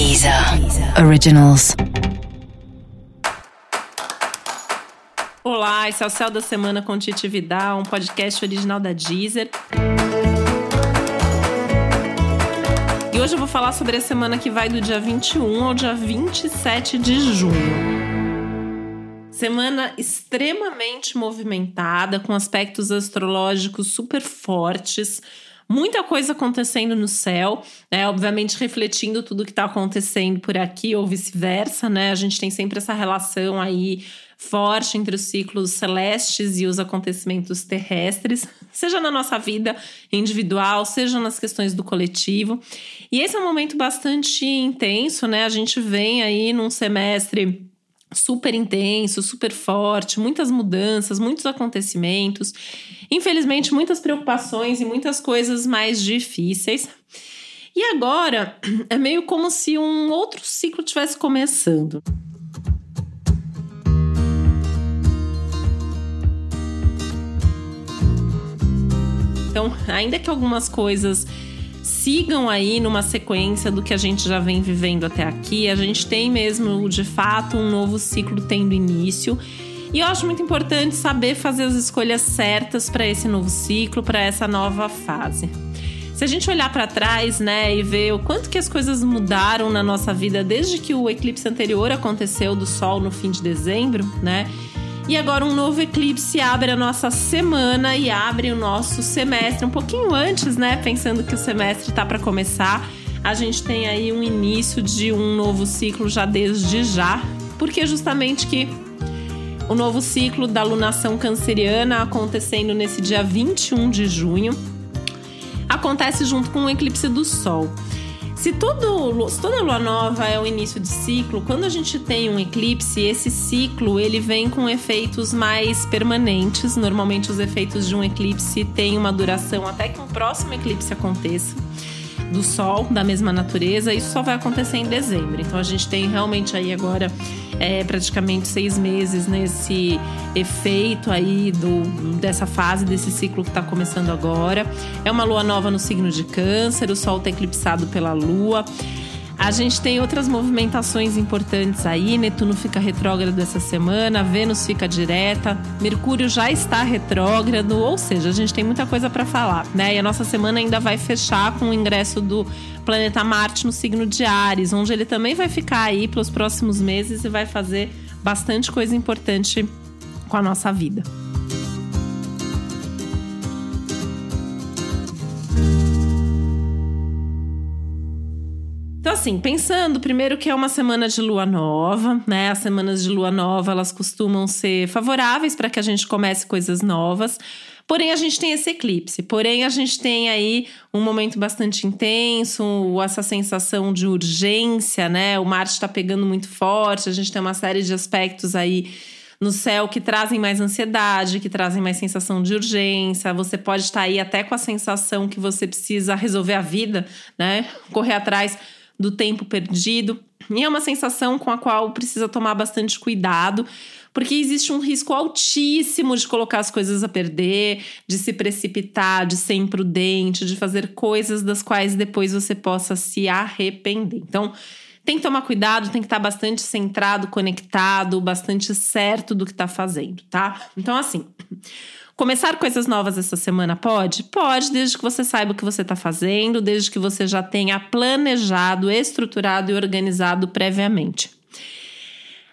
Deezer Originals. Olá, esse é o Céu da Semana com Titi Vidal, um podcast original da Deezer. E hoje eu vou falar sobre a semana que vai do dia 21 ao dia 27 de junho. Semana extremamente movimentada, com aspectos astrológicos super fortes muita coisa acontecendo no céu, né? Obviamente refletindo tudo que está acontecendo por aqui ou vice-versa, né? A gente tem sempre essa relação aí forte entre os ciclos celestes e os acontecimentos terrestres, seja na nossa vida individual, seja nas questões do coletivo. E esse é um momento bastante intenso, né? A gente vem aí num semestre super intenso, super forte, muitas mudanças, muitos acontecimentos, infelizmente muitas preocupações e muitas coisas mais difíceis. E agora é meio como se um outro ciclo tivesse começando. Então, ainda que algumas coisas sigam aí numa sequência do que a gente já vem vivendo até aqui. A gente tem mesmo, de fato, um novo ciclo tendo início. E eu acho muito importante saber fazer as escolhas certas para esse novo ciclo, para essa nova fase. Se a gente olhar para trás, né, e ver o quanto que as coisas mudaram na nossa vida desde que o eclipse anterior aconteceu do Sol no fim de dezembro, né? E agora um novo eclipse abre a nossa semana e abre o nosso semestre um pouquinho antes, né? Pensando que o semestre tá para começar. A gente tem aí um início de um novo ciclo já desde já, porque justamente que o novo ciclo da lunação canceriana acontecendo nesse dia 21 de junho acontece junto com o eclipse do Sol. Se, todo, se toda lua nova é o início de ciclo, quando a gente tem um eclipse, esse ciclo ele vem com efeitos mais permanentes. Normalmente os efeitos de um eclipse têm uma duração até que um próximo eclipse aconteça do Sol, da mesma natureza, isso só vai acontecer em dezembro. Então a gente tem realmente aí agora é, praticamente seis meses nesse efeito aí do, dessa fase, desse ciclo que está começando agora. É uma lua nova no signo de Câncer, o Sol está eclipsado pela Lua. A gente tem outras movimentações importantes aí. Netuno fica retrógrado essa semana, Vênus fica direta, Mercúrio já está retrógrado, ou seja, a gente tem muita coisa para falar, né? E a nossa semana ainda vai fechar com o ingresso do planeta Marte no signo de Ares, onde ele também vai ficar aí pelos próximos meses e vai fazer bastante coisa importante com a nossa vida. Assim, pensando primeiro que é uma semana de lua nova, né? As semanas de lua nova elas costumam ser favoráveis para que a gente comece coisas novas. Porém, a gente tem esse eclipse. Porém, a gente tem aí um momento bastante intenso, essa sensação de urgência, né? O Marte está pegando muito forte, a gente tem uma série de aspectos aí no céu que trazem mais ansiedade, que trazem mais sensação de urgência. Você pode estar aí até com a sensação que você precisa resolver a vida, né? Correr atrás do tempo perdido. E é uma sensação com a qual precisa tomar bastante cuidado, porque existe um risco altíssimo de colocar as coisas a perder, de se precipitar, de ser imprudente, de fazer coisas das quais depois você possa se arrepender. Então, tem que tomar cuidado, tem que estar bastante centrado, conectado, bastante certo do que está fazendo, tá? Então, assim. Começar coisas novas essa semana pode? Pode, desde que você saiba o que você está fazendo, desde que você já tenha planejado, estruturado e organizado previamente.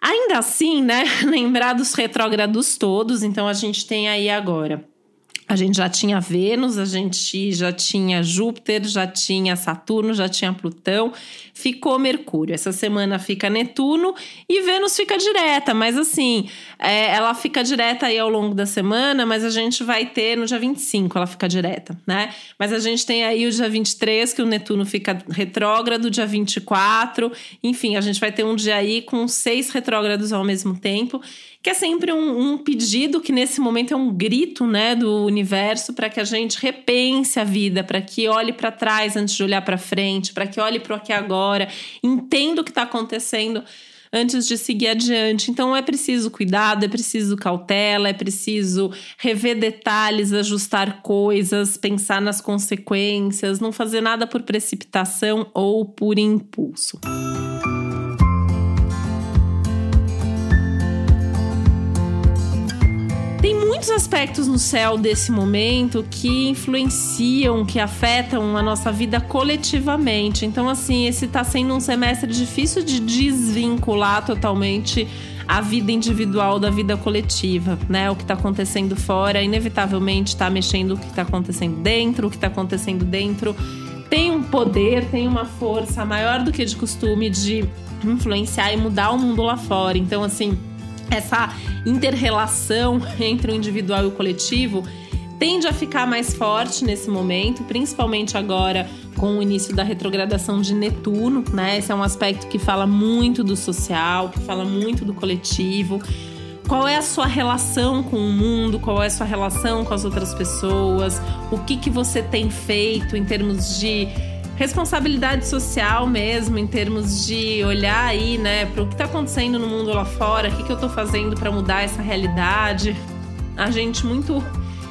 Ainda assim, né? Lembrar dos retrógrados todos, então a gente tem aí agora a gente já tinha Vênus, a gente já tinha Júpiter, já tinha Saturno, já tinha Plutão, ficou Mercúrio. Essa semana fica Netuno e Vênus fica direta, mas assim, é, ela fica direta aí ao longo da semana, mas a gente vai ter no dia 25 ela fica direta, né? Mas a gente tem aí o dia 23 que o Netuno fica retrógrado, dia 24, enfim, a gente vai ter um dia aí com seis retrógrados ao mesmo tempo que é sempre um, um pedido que nesse momento é um grito, né, do universo para que a gente repense a vida, para que olhe para trás antes de olhar para frente, para que olhe para o aqui agora, entenda o que está acontecendo antes de seguir adiante. Então é preciso cuidado, é preciso cautela, é preciso rever detalhes, ajustar coisas, pensar nas consequências, não fazer nada por precipitação ou por impulso. Muitos aspectos no céu desse momento que influenciam, que afetam a nossa vida coletivamente. Então, assim, esse está sendo um semestre difícil de desvincular totalmente a vida individual da vida coletiva, né? O que está acontecendo fora, inevitavelmente está mexendo o que está acontecendo dentro, o que está acontecendo dentro tem um poder, tem uma força maior do que de costume de influenciar e mudar o mundo lá fora. Então, assim, essa interrelação entre o individual e o coletivo tende a ficar mais forte nesse momento, principalmente agora com o início da retrogradação de Netuno, né? Esse é um aspecto que fala muito do social, que fala muito do coletivo. Qual é a sua relação com o mundo? Qual é a sua relação com as outras pessoas? O que que você tem feito em termos de responsabilidade social mesmo, em termos de olhar aí, né, para o que está acontecendo no mundo lá fora, o que, que eu estou fazendo para mudar essa realidade. A gente muito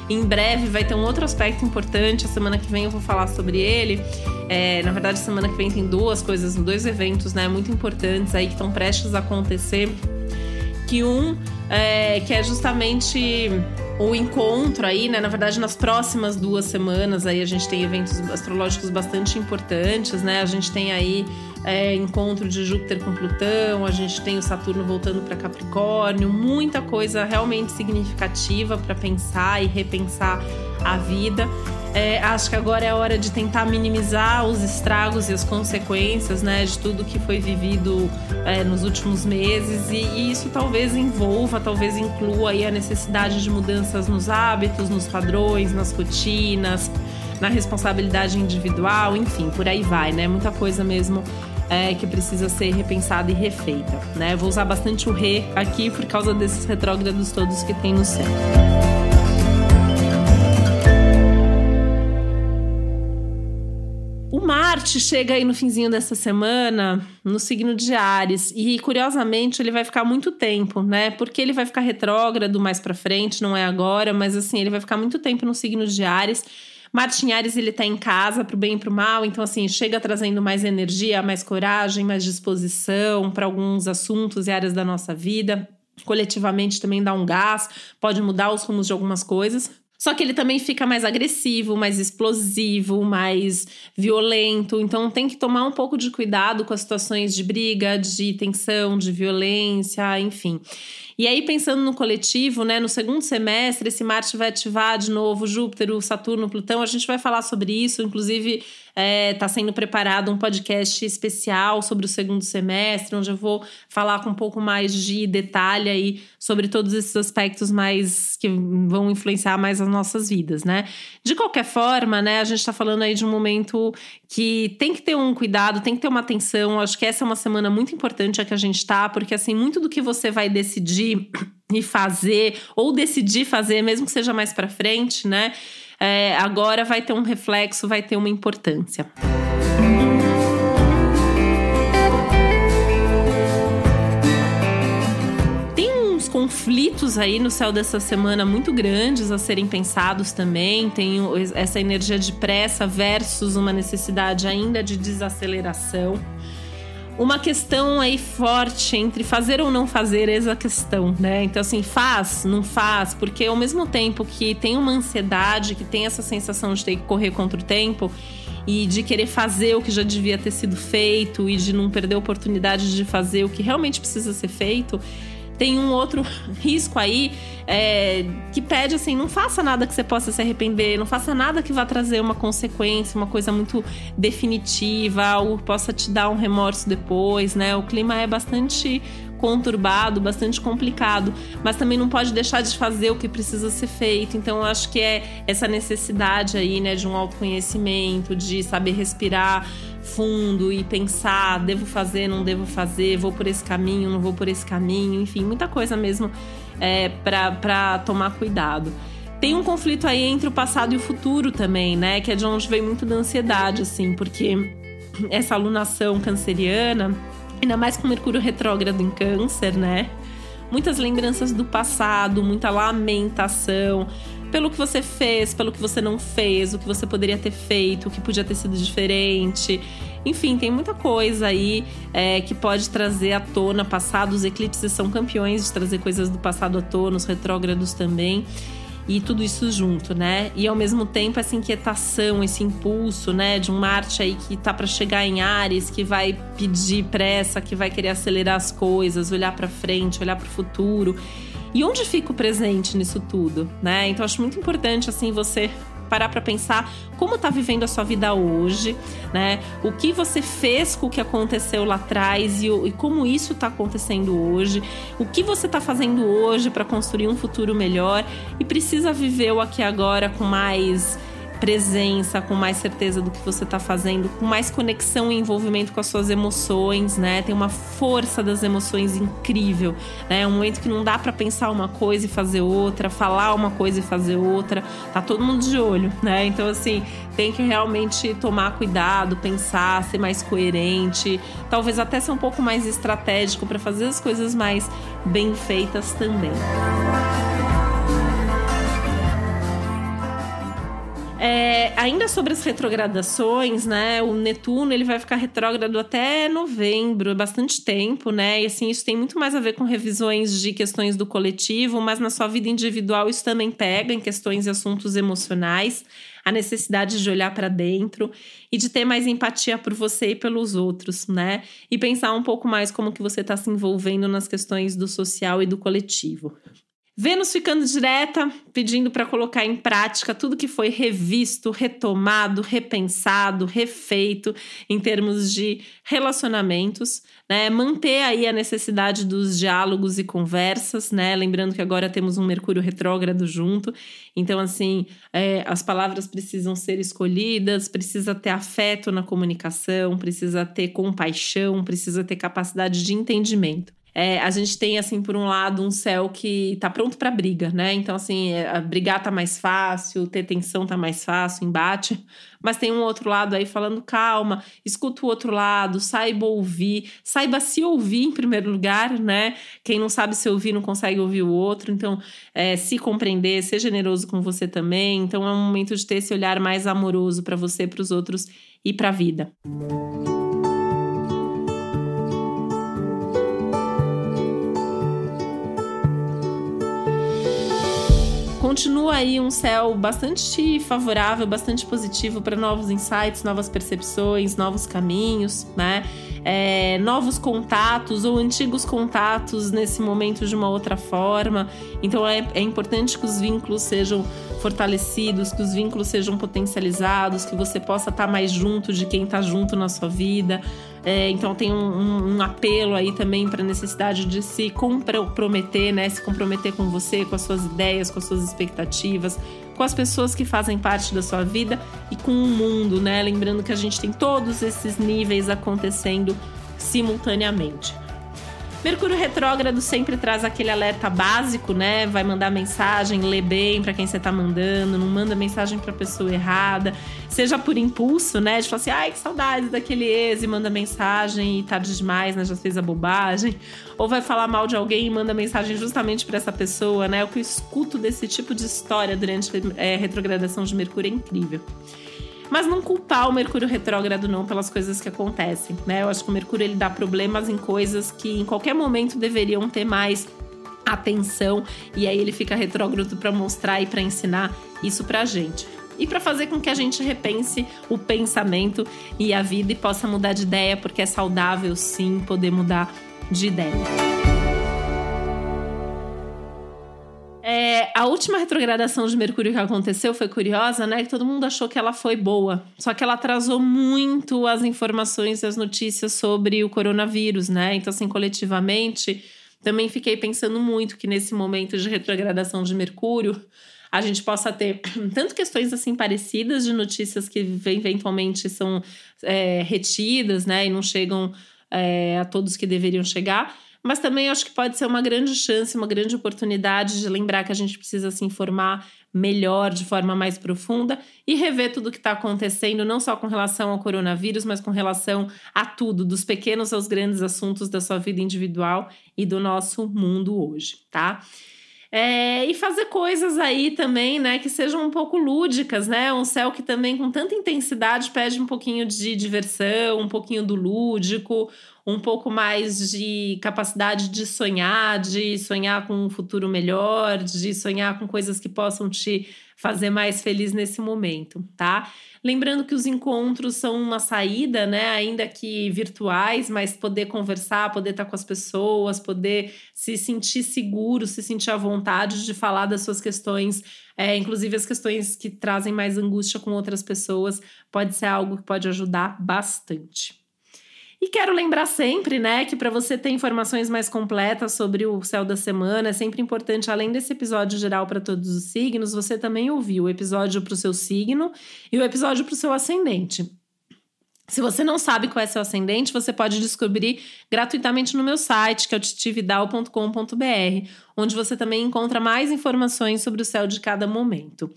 em breve vai ter um outro aspecto importante. A semana que vem eu vou falar sobre ele. É, na verdade, semana que vem tem duas coisas, dois eventos, né, muito importantes aí que estão prestes a acontecer. Que um é, que é justamente o encontro aí, né? Na verdade, nas próximas duas semanas aí a gente tem eventos astrológicos bastante importantes, né? A gente tem aí é, encontro de Júpiter com Plutão, a gente tem o Saturno voltando para Capricórnio, muita coisa realmente significativa para pensar e repensar a vida. É, acho que agora é a hora de tentar minimizar os estragos e as consequências né, de tudo que foi vivido é, nos últimos meses, e, e, isso talvez envolva, talvez inclua aí a necessidade de mudanças nos hábitos, nos padrões, nas rotinas, na responsabilidade individual, enfim, por aí vai, né? Muita coisa mesmo é, que precisa ser repensada e refeita, né? Vou usar bastante o re aqui por causa desses retrógrados todos que tem no céu. Marte chega aí no finzinho dessa semana no signo de Ares e curiosamente ele vai ficar muito tempo, né? Porque ele vai ficar retrógrado mais para frente, não é agora, mas assim, ele vai ficar muito tempo no signo de Ares. Marte em Ares ele tá em casa pro bem e pro mal, então assim, chega trazendo mais energia, mais coragem, mais disposição para alguns assuntos e áreas da nossa vida. Coletivamente também dá um gás, pode mudar os rumos de algumas coisas. Só que ele também fica mais agressivo, mais explosivo, mais violento. Então tem que tomar um pouco de cuidado com as situações de briga, de tensão, de violência, enfim. E aí, pensando no coletivo, né, no segundo semestre, esse Marte vai ativar de novo Júpiter, o Saturno, Plutão. A gente vai falar sobre isso, inclusive está é, tá sendo preparado um podcast especial sobre o segundo semestre, onde eu vou falar com um pouco mais de detalhe aí sobre todos esses aspectos mais que vão influenciar mais as nossas vidas, né? De qualquer forma, né, a gente está falando aí de um momento que tem que ter um cuidado, tem que ter uma atenção. Acho que essa é uma semana muito importante a que a gente está, porque assim, muito do que você vai decidir e fazer, ou decidir fazer, mesmo que seja mais para frente, né? É, agora vai ter um reflexo, vai ter uma importância. Tem uns conflitos aí no céu dessa semana muito grandes a serem pensados também. Tem essa energia de pressa versus uma necessidade ainda de desaceleração uma questão aí forte entre fazer ou não fazer essa questão, né? Então, assim, faz, não faz, porque ao mesmo tempo que tem uma ansiedade, que tem essa sensação de ter que correr contra o tempo e de querer fazer o que já devia ter sido feito e de não perder a oportunidade de fazer o que realmente precisa ser feito, tem um outro risco aí é, que pede assim: não faça nada que você possa se arrepender, não faça nada que vá trazer uma consequência, uma coisa muito definitiva, algo que possa te dar um remorso depois, né? O clima é bastante conturbado, bastante complicado, mas também não pode deixar de fazer o que precisa ser feito. Então, eu acho que é essa necessidade aí, né, de um autoconhecimento, de saber respirar fundo e pensar, devo fazer, não devo fazer, vou por esse caminho, não vou por esse caminho, enfim, muita coisa mesmo é, para tomar cuidado. Tem um conflito aí entre o passado e o futuro também, né? Que é de onde vem muito da ansiedade, assim, porque essa alunação canceriana Ainda mais com Mercúrio retrógrado em Câncer, né? Muitas lembranças do passado, muita lamentação pelo que você fez, pelo que você não fez, o que você poderia ter feito, o que podia ter sido diferente. Enfim, tem muita coisa aí é, que pode trazer à tona passado. Os eclipses são campeões de trazer coisas do passado à tona, os retrógrados também e tudo isso junto, né? E ao mesmo tempo essa inquietação, esse impulso, né, de um Marte aí que tá para chegar em Ares, que vai pedir pressa, que vai querer acelerar as coisas, olhar para frente, olhar para o futuro. E onde fica o presente nisso tudo, né? Então acho muito importante assim você parar para pensar como está vivendo a sua vida hoje, né? O que você fez com o que aconteceu lá atrás e, e como isso está acontecendo hoje, o que você está fazendo hoje para construir um futuro melhor e precisa viver o aqui agora com mais presença, com mais certeza do que você está fazendo, com mais conexão e envolvimento com as suas emoções, né? Tem uma força das emoções incrível, né? É um momento que não dá para pensar uma coisa e fazer outra, falar uma coisa e fazer outra. Tá todo mundo de olho, né? Então assim, tem que realmente tomar cuidado, pensar, ser mais coerente, talvez até ser um pouco mais estratégico para fazer as coisas mais bem feitas também. É, ainda sobre as retrogradações, né? O Netuno ele vai ficar retrógrado até novembro, é bastante tempo, né? E assim, isso tem muito mais a ver com revisões de questões do coletivo, mas na sua vida individual isso também pega em questões e assuntos emocionais, a necessidade de olhar para dentro e de ter mais empatia por você e pelos outros, né? E pensar um pouco mais como que você está se envolvendo nas questões do social e do coletivo. Vênus ficando direta, pedindo para colocar em prática tudo que foi revisto, retomado, repensado, refeito em termos de relacionamentos, né? Manter aí a necessidade dos diálogos e conversas, né? Lembrando que agora temos um Mercúrio retrógrado junto, então assim é, as palavras precisam ser escolhidas, precisa ter afeto na comunicação, precisa ter compaixão, precisa ter capacidade de entendimento. É, a gente tem, assim, por um lado, um céu que tá pronto para briga, né? Então, assim, é, brigar tá mais fácil, ter tensão tá mais fácil, embate. Mas tem um outro lado aí falando, calma, escuta o outro lado, saiba ouvir, saiba se ouvir em primeiro lugar, né? Quem não sabe se ouvir não consegue ouvir o outro. Então, é, se compreender, ser generoso com você também. Então, é um momento de ter esse olhar mais amoroso para você, para os outros e para a vida. Música continua aí um céu bastante favorável, bastante positivo para novos insights, novas percepções, novos caminhos, né? É, novos contatos ou antigos contatos nesse momento de uma outra forma. Então é, é importante que os vínculos sejam fortalecidos, que os vínculos sejam potencializados, que você possa estar mais junto de quem está junto na sua vida. É, então tem um, um, um, apelo aí também para a necessidade de se comprometer, né? Se comprometer com você, com as suas ideias, com as suas expectativas, com as pessoas que fazem parte da sua vida e com o mundo, né? Lembrando que a gente tem todos esses níveis acontecendo simultaneamente. Mercúrio retrógrado sempre traz aquele alerta básico, né? Vai mandar mensagem, lê bem para quem você tá mandando, não manda mensagem para pessoa errada, seja por impulso, né? De falar assim, ai, que saudade daquele ex e manda mensagem e tarde demais, né? Já fez a bobagem. Ou vai falar mal de alguém e manda mensagem justamente para essa pessoa, né? O que eu escuto desse tipo de história durante é, retrogradação de Mercúrio é incrível mas não culpar o Mercúrio retrógrado não pelas coisas que acontecem, né? Eu acho que o Mercúrio ele dá problemas em coisas que em qualquer momento deveriam ter mais atenção e aí ele fica retrógrado para mostrar e para ensinar isso pra gente. E para fazer com que a gente repense o pensamento e a vida e possa mudar de ideia, porque é saudável sim poder mudar de ideia. É, a última retrogradação de Mercúrio que aconteceu foi curiosa, né? Que todo mundo achou que ela foi boa. Só que ela atrasou muito as informações e as notícias sobre o coronavírus, né? Então, assim, coletivamente, também fiquei pensando muito que nesse momento de retrogradação de Mercúrio, a gente possa ter tanto questões assim parecidas de notícias que eventualmente são é, retidas, né? E não chegam é, a todos que deveriam chegar mas também acho que pode ser uma grande chance, uma grande oportunidade de lembrar que a gente precisa se informar melhor, de forma mais profunda e rever tudo o que está acontecendo, não só com relação ao coronavírus, mas com relação a tudo, dos pequenos aos grandes assuntos da sua vida individual e do nosso mundo hoje, tá? É, e fazer coisas aí também, né, que sejam um pouco lúdicas, né? Um céu que também com tanta intensidade pede um pouquinho de diversão, um pouquinho do lúdico, um pouco mais de capacidade de sonhar, de sonhar com um futuro melhor, de sonhar com coisas que possam te fazer mais feliz nesse momento, tá? Lembrando que os encontros são uma saída, né? Ainda que virtuais, mas poder conversar, poder estar com as pessoas, poder se sentir seguro, se sentir à vontade de falar das suas questões, é, inclusive as questões que trazem mais angústia com outras pessoas, pode ser algo que pode ajudar bastante. E quero lembrar sempre, né, que para você ter informações mais completas sobre o céu da semana, é sempre importante, além desse episódio geral para todos os signos, você também ouvir o episódio para o seu signo e o episódio para o seu ascendente. Se você não sabe qual é seu ascendente, você pode descobrir gratuitamente no meu site, que é o titividal.com.br, onde você também encontra mais informações sobre o céu de cada momento.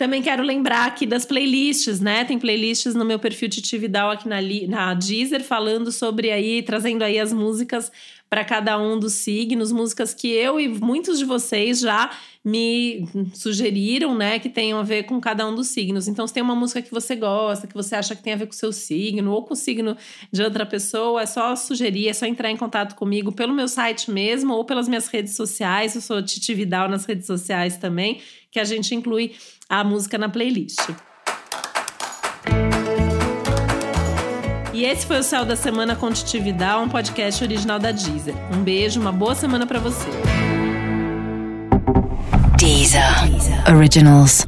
Também quero lembrar aqui das playlists, né? Tem playlists no meu perfil Titi Vidal aqui na, na Deezer, falando sobre aí, trazendo aí as músicas para cada um dos signos, músicas que eu e muitos de vocês já me sugeriram, né, que tenham a ver com cada um dos signos. Então, se tem uma música que você gosta, que você acha que tem a ver com o seu signo ou com o signo de outra pessoa, é só sugerir, é só entrar em contato comigo pelo meu site mesmo ou pelas minhas redes sociais. Eu sou Titi Vidal nas redes sociais também, que a gente inclui a música na playlist. E esse foi o Céu da Semana com um podcast original da Deezer. Um beijo, uma boa semana para você. Deezer. Originals.